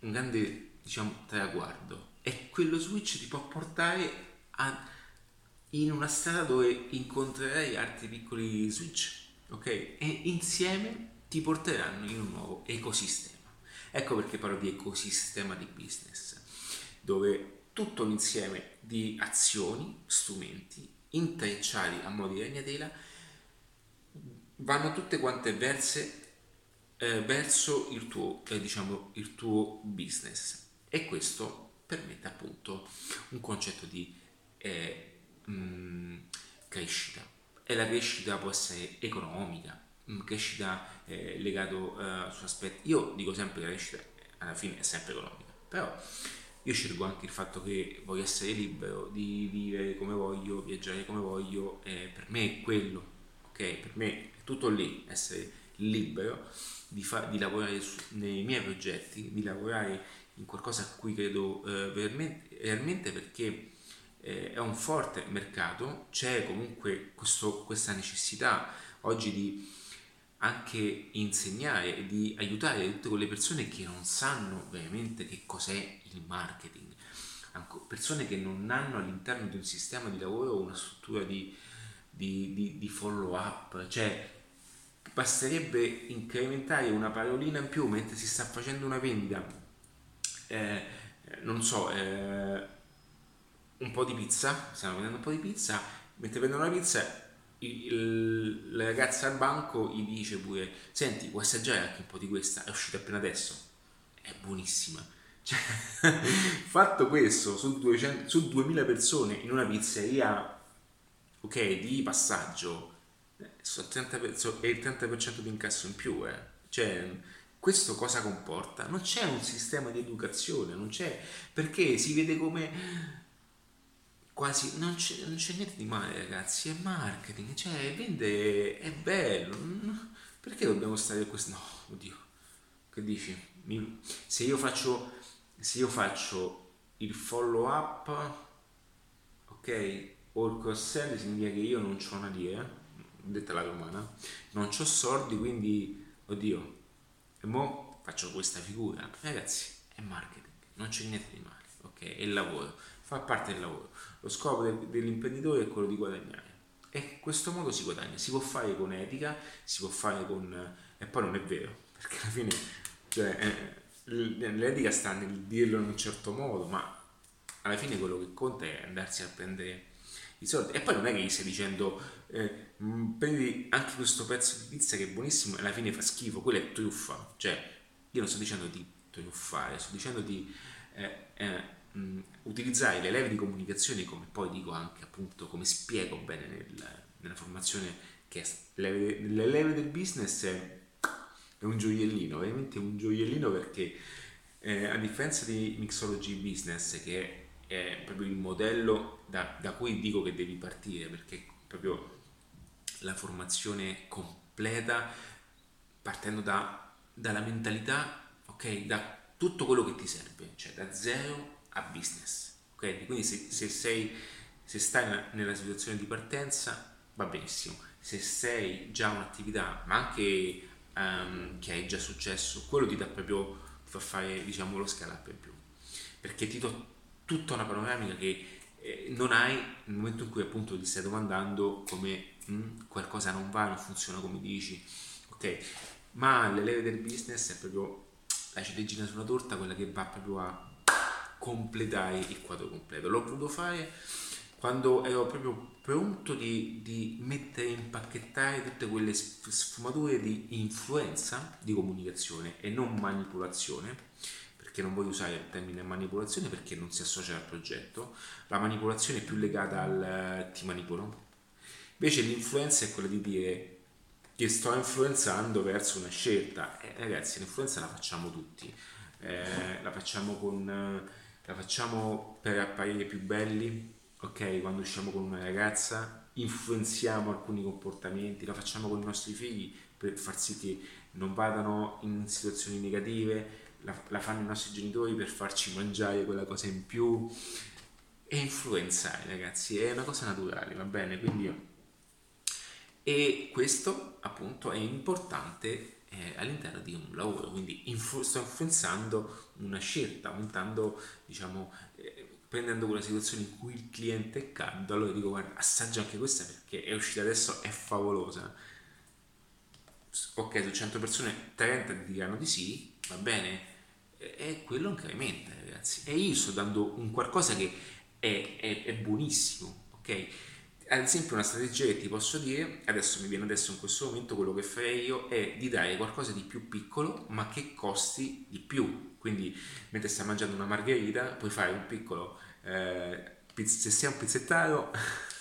un grande diciamo, traguardo. E quello switch ti può portare a, in una strada dove incontrerai altri piccoli switch, ok? E insieme ti porteranno in un nuovo ecosistema. Ecco perché parlo di ecosistema di business, dove tutto l'insieme di azioni, strumenti, intrecciati a mo' di ragnatela, vanno tutte quante verse, eh, verso il tuo, eh, diciamo, il tuo business. E questo permette appunto un concetto di eh, mh, mm, crescita. E la crescita può essere economica, Mm, crescita eh, legato uh, su aspetti. Io dico sempre che la crescita alla fine è sempre economica, però io scelgo anche il fatto che voglio essere libero di vivere come voglio, viaggiare come voglio, e per me è quello, ok? Per me è tutto lì, essere libero di, fa- di lavorare su- nei miei progetti, di lavorare in qualcosa a cui credo eh, veramente, realmente perché eh, è un forte mercato, c'è comunque questo, questa necessità oggi di anche insegnare e di aiutare tutte quelle persone che non sanno veramente che cos'è il marketing, persone che non hanno all'interno di un sistema di lavoro una struttura di, di, di, di follow up, cioè basterebbe incrementare una parolina in più mentre si sta facendo una vendita, eh, non so, eh, un po' di pizza, stiamo vendendo un po' di pizza, mentre vendono la pizza il, la ragazza al banco gli dice pure senti vuoi assaggiare anche un po' di questa? È uscita appena adesso. È buonissima. Cioè, fatto questo su, 200, su 2000 persone in una pizzeria ok di passaggio eh, 30 è il 30% di incasso in più eh. cioè questo cosa comporta? Non c'è un sistema di educazione, non c'è perché si vede come quasi non c'è, non c'è, niente di male ragazzi è marketing cioè vende è bello perché dobbiamo stare questo no oddio che dici Mi, se io faccio se io faccio il follow up ok o il sell significa che io non ho una lira detta la romana non ho soldi quindi oddio e mo faccio questa figura. Ragazzi è marketing non c'è niente di male ok? È il lavoro fa parte del lavoro. Lo scopo del, dell'imprenditore è quello di guadagnare, e in questo modo si guadagna, si può fare con etica, si può fare con... e poi non è vero, perché alla fine cioè, eh, l'etica sta nel dirlo in un certo modo, ma alla fine quello che conta è andarsi a prendere i soldi. E poi non è che gli stai dicendo eh, mm, prendi anche questo pezzo di pizza che è buonissimo e alla fine fa schifo, quella è truffa. Cioè, io non sto dicendo di truffare, sto dicendo di eh, eh, mm, utilizzare le leve di comunicazione, come poi dico anche appunto, come spiego bene nel, nella formazione, che le, le leve del business è, è, un gioiellino, veramente un gioiellino perché eh, a differenza di Mixology Business, che è proprio il modello da, da cui dico che devi partire, perché proprio la formazione completa partendo da, dalla mentalità, ok? Da tutto quello che ti serve, cioè da zero a business, ok? Quindi se, se, sei, se stai nella situazione di partenza va benissimo, se sei già un'attività, ma anche um, che hai già successo, quello ti dà proprio, ti fa fare diciamo lo scale up in più, perché ti do tutta una panoramica che eh, non hai nel momento in cui appunto ti stai domandando come mh, mm, qualcosa non va, non funziona come dici, ok? Ma le leve del business è proprio la ciliegina sulla torta, quella che va proprio a completare il quadro completo. L'ho voluto fare quando ero proprio pronto di, di mettere, impacchettare tutte quelle sfumature di influenza di comunicazione e non manipolazione, perché non voglio usare il termine manipolazione perché non si associa al progetto, la manipolazione è più legata al ti manipolo, invece l'influenza è quella di dire che sto influenzando verso una scelta. Eh, ragazzi, l'influenza la facciamo tutti, eh, la facciamo con la facciamo per apparire più belli, ok? Quando usciamo con una ragazza, influenziamo alcuni comportamenti, la facciamo con i nostri figli per far sì che non vadano in situazioni negative, la, la fanno i nostri genitori per farci mangiare quella cosa in più e influenzare, ragazzi, è una cosa naturale, va bene? Quindi e questo appunto è importante eh, all'interno di un lavoro, quindi influ- sto influenzando una scelta, aumentando, diciamo, eh, prendendo quella situazione in cui il cliente è caldo, allora dico guarda assaggia anche questa perché è uscita adesso, è favolosa. Ok, su 100 persone 30 ti diranno di sì, va bene, e quello incrementa ragazzi. E io sto dando un qualcosa che è, è, è buonissimo, ok? ad esempio una strategia che ti posso dire, adesso mi viene adesso in questo momento, quello che farei io è di dare qualcosa di più piccolo ma che costi di più. Quindi mentre stai mangiando una margherita puoi fare un piccolo, eh, se sei un pizzettaro,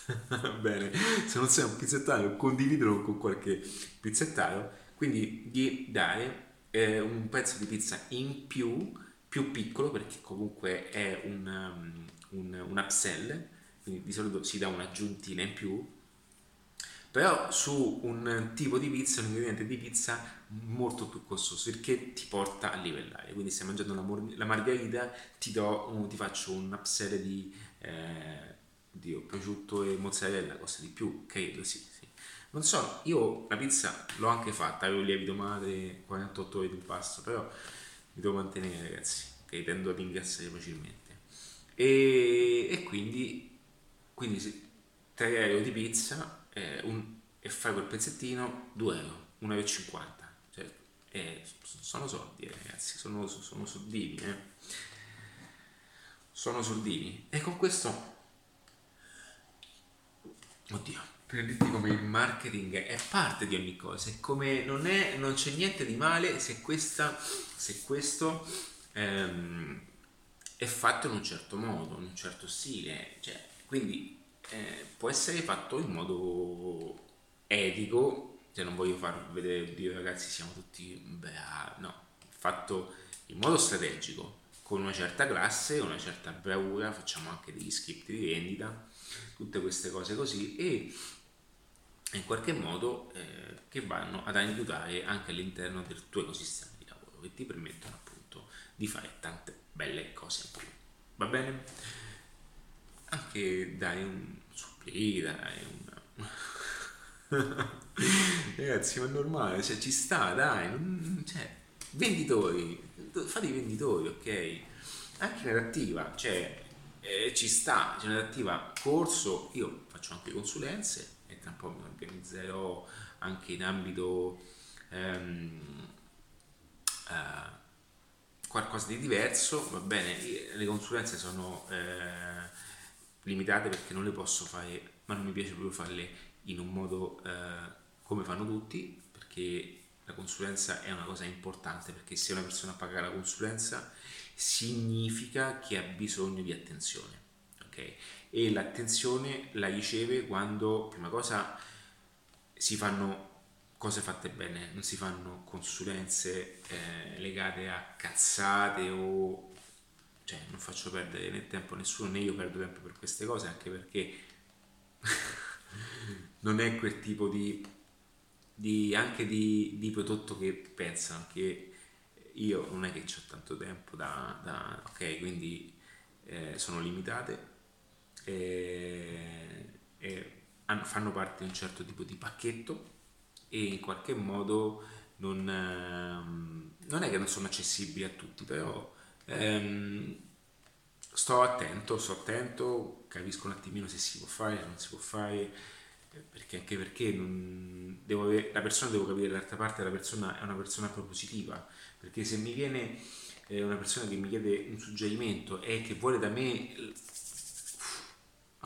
bene, se non sei un pizzettaro condividilo con qualche pizzettaro, quindi di dare eh, un pezzo di pizza in più, più piccolo perché comunque è un, um, un, un upsell quindi di solito si dà un'aggiuntina in più, però su un tipo di pizza, un ingrediente di pizza molto più costoso perché ti porta a livellare. Quindi se mangiando la, la margherita ti, do, ti faccio un upsell di eh, Dio, prosciutto e mozzarella, costa di più, credo, sì. Non so, io la pizza l'ho anche fatta, avevo lievito madre, 48 ore di un pasto, però mi devo mantenere ragazzi, che tendo ad ingrassare facilmente. E, e quindi quindi se 3 euro di pizza eh, un, e fai quel pezzettino 2 euro, 1,50 euro. Cioè, eh, sono soldi, ragazzi, sono, sono soldini. Eh. Sono soldini. E con questo, oddio, per dirti come il marketing è parte di ogni cosa, è come non, è, non c'è niente di male se, questa, se questo ehm, è fatto in un certo modo, in un certo stile. Cioè, quindi eh, può essere fatto in modo etico, cioè non voglio far vedere, dire ragazzi siamo tutti, beh, no, fatto in modo strategico, con una certa classe, una certa bravura, facciamo anche degli script di vendita, tutte queste cose così e in qualche modo eh, che vanno ad aiutare anche all'interno del tuo ecosistema di lavoro, che ti permettono appunto di fare tante belle cose in più. Va bene? anche dai un supplì, dai un... Ragazzi, ma è normale, cioè ci sta, dai, non, cioè, venditori, fate i venditori, ok? Anche narrativa, cioè, eh, ci sta, c'è narrativa corso, io faccio anche consulenze, e tra un po' mi organizzerò anche in ambito ehm, eh, qualcosa di diverso, va bene, le consulenze sono eh, limitate perché non le posso fare, ma non mi piace proprio farle in un modo eh, come fanno tutti, perché la consulenza è una cosa importante, perché se una persona paga la consulenza significa che ha bisogno di attenzione, ok? E l'attenzione la riceve quando, prima cosa, si fanno cose fatte bene, non si fanno consulenze eh, legate a cazzate o cioè non faccio perdere né tempo a nessuno né io perdo tempo per queste cose anche perché non è quel tipo di, di anche di, di, prodotto che pensano che io non è che ho tanto tempo da, da ok quindi eh, sono limitate e, e fanno parte di un certo tipo di pacchetto e in qualche modo non, ehm, non è che non sono accessibili a tutti, però ehm, sto attento, sto attento, capisco un attimino se si può fare, se non si può fare, perché anche perché avere, la persona devo capire dall'altra parte la persona è una persona propositiva, perché se mi viene eh, una persona che mi chiede un suggerimento e che vuole da me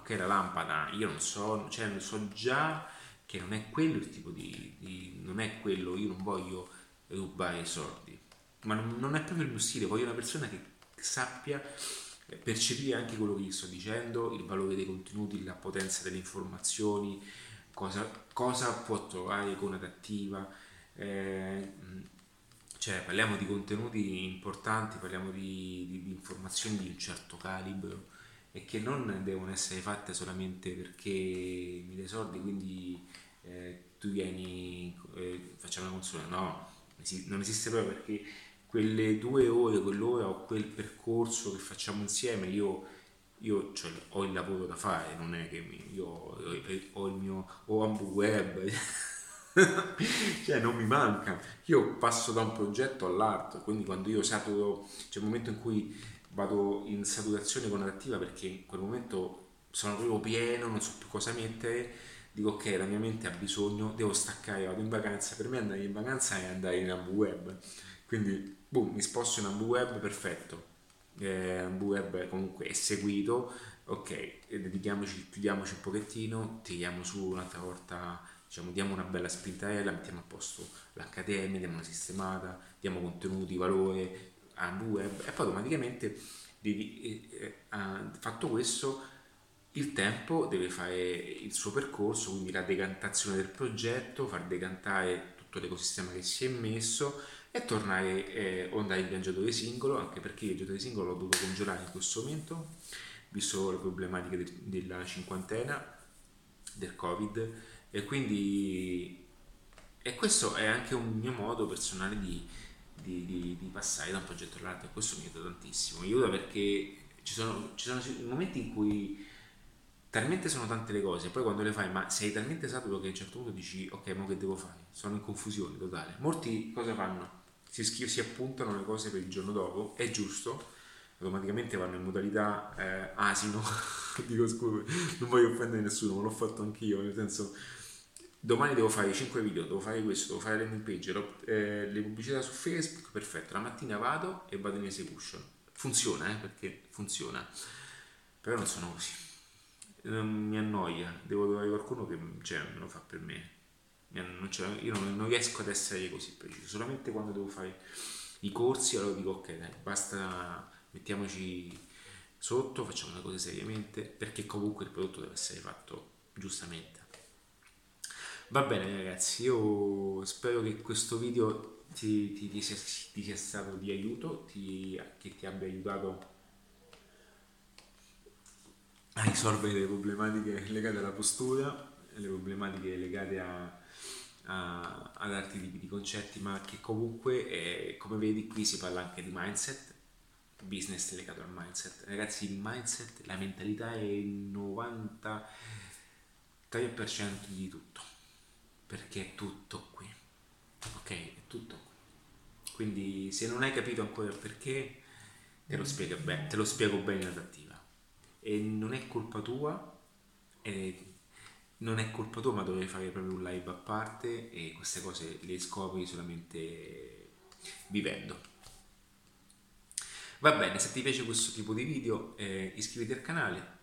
ok la lampada, io non so, cioè so già che non è quello il tipo di, di non è quello, io non voglio rubare soldi, ma non, non, è proprio il mio stile, voglio una persona che sappia percepire anche quello che gli sto dicendo, il valore dei contenuti, la potenza delle informazioni, cosa, cosa può trovare con adattiva. Eh, cioè parliamo di contenuti importanti, parliamo di, di, di informazioni di un certo calibro e che non devono essere fatte solamente perché mi dai soldi, quindi eh, tu vieni, eh, facciamo una consulenza, no, non esiste proprio perché quelle due ore, quell'ora o quel percorso che facciamo insieme, io, io cioè, ho il lavoro da fare, non è che mi, io ho, ho, il mio ho Ambu Web, cioè non mi manca, io passo da un progetto all'altro, quindi quando io saturo, c'è un momento in cui vado in saturazione con adattiva perché in quel momento sono proprio pieno, non so più cosa mettere, dico ok, la mia mente ha bisogno, devo staccare, vado in vacanza, per me andare in vacanza è andare in Ambu Web, quindi boom, mi sposto in Ambu Web, perfetto, eh, Ambu Web comunque è seguito, ok, dedichiamoci, chiudiamoci un pochettino, tiriamo su un'altra volta, diciamo, diamo una bella spintarella, mettiamo a posto l'accademia, diamo una sistemata, diamo contenuti, valore, Ambu Web e poi automaticamente devi, eh, eh, fatto questo il tempo deve fare il suo percorso, quindi la decantazione del progetto, far decantare tutto l'ecosistema che si è messo e tornare eh, o andare in viaggiatore singolo, anche perché il viaggiatore singolo l'ho dovuto congelare in questo momento, visto le problematiche de- della cinquantena, del covid, e quindi e questo è anche un mio modo personale di, di, di, di passare da un progetto all'altro e questo mi aiuta tantissimo, mi aiuta perché ci sono, ci sono momenti in cui talmente sono tante le cose, poi quando le fai, ma sei talmente saturo che a un certo punto dici ok, ma che devo fare? Sono in confusione totale. Molti cosa fanno? Si, schi- si appuntano le cose per il giorno dopo, è giusto, automaticamente vanno in modalità eh, asino, dico scusa, non voglio offendere nessuno, ma l'ho fatto anch'io, nel senso domani devo fare 5 video, devo fare questo, devo fare landing page, eh, le pubblicità su Facebook, perfetto, la mattina vado e vado in execution. Funziona, eh, perché funziona, però non sono così mi annoia, devo trovare qualcuno che cioè, me lo fa per me. Non io non, non, riesco ad essere così preciso, solamente quando devo fare i corsi allora dico ok dai, basta, mettiamoci sotto, facciamo le cose seriamente, perché comunque il prodotto deve essere fatto giustamente. Va bene ragazzi, io spero che questo video ti, ti, ti, sia, ti sia, stato di aiuto, che ti abbia aiutato a risolvere le problematiche legate alla postura, le problematiche legate a, a, ad altri tipi di concetti, ma che comunque, eh, come vedi, qui si parla anche di mindset, business legato al mindset. Ragazzi, il mindset, la mentalità è il 93% di tutto, perché è tutto qui. Ok, è tutto qui. Quindi se non hai capito ancora il perché, te lo spiego bene, te lo spiego bene in adattiva e non è colpa tua, non è colpa tua ma dovevi fare proprio un live a parte e queste cose le scopri solamente vivendo. Va bene, se ti piace questo tipo di video eh, iscriviti al canale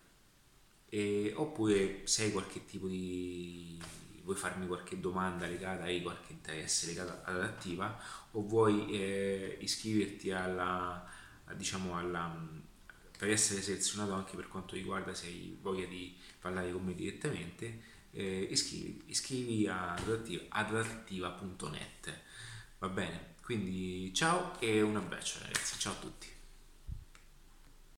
eh, oppure se hai qualche tipo di vuoi farmi qualche domanda legata, hai qualche interesse legato all'attiva o vuoi eh, iscriverti alla, diciamo alla, per essere selezionato anche per quanto riguarda se hai voglia di parlare con me direttamente, eh, iscrivi, iscrivi ad adattiva.net. Va bene? Quindi ciao e un abbraccio ragazzi, ciao a tutti.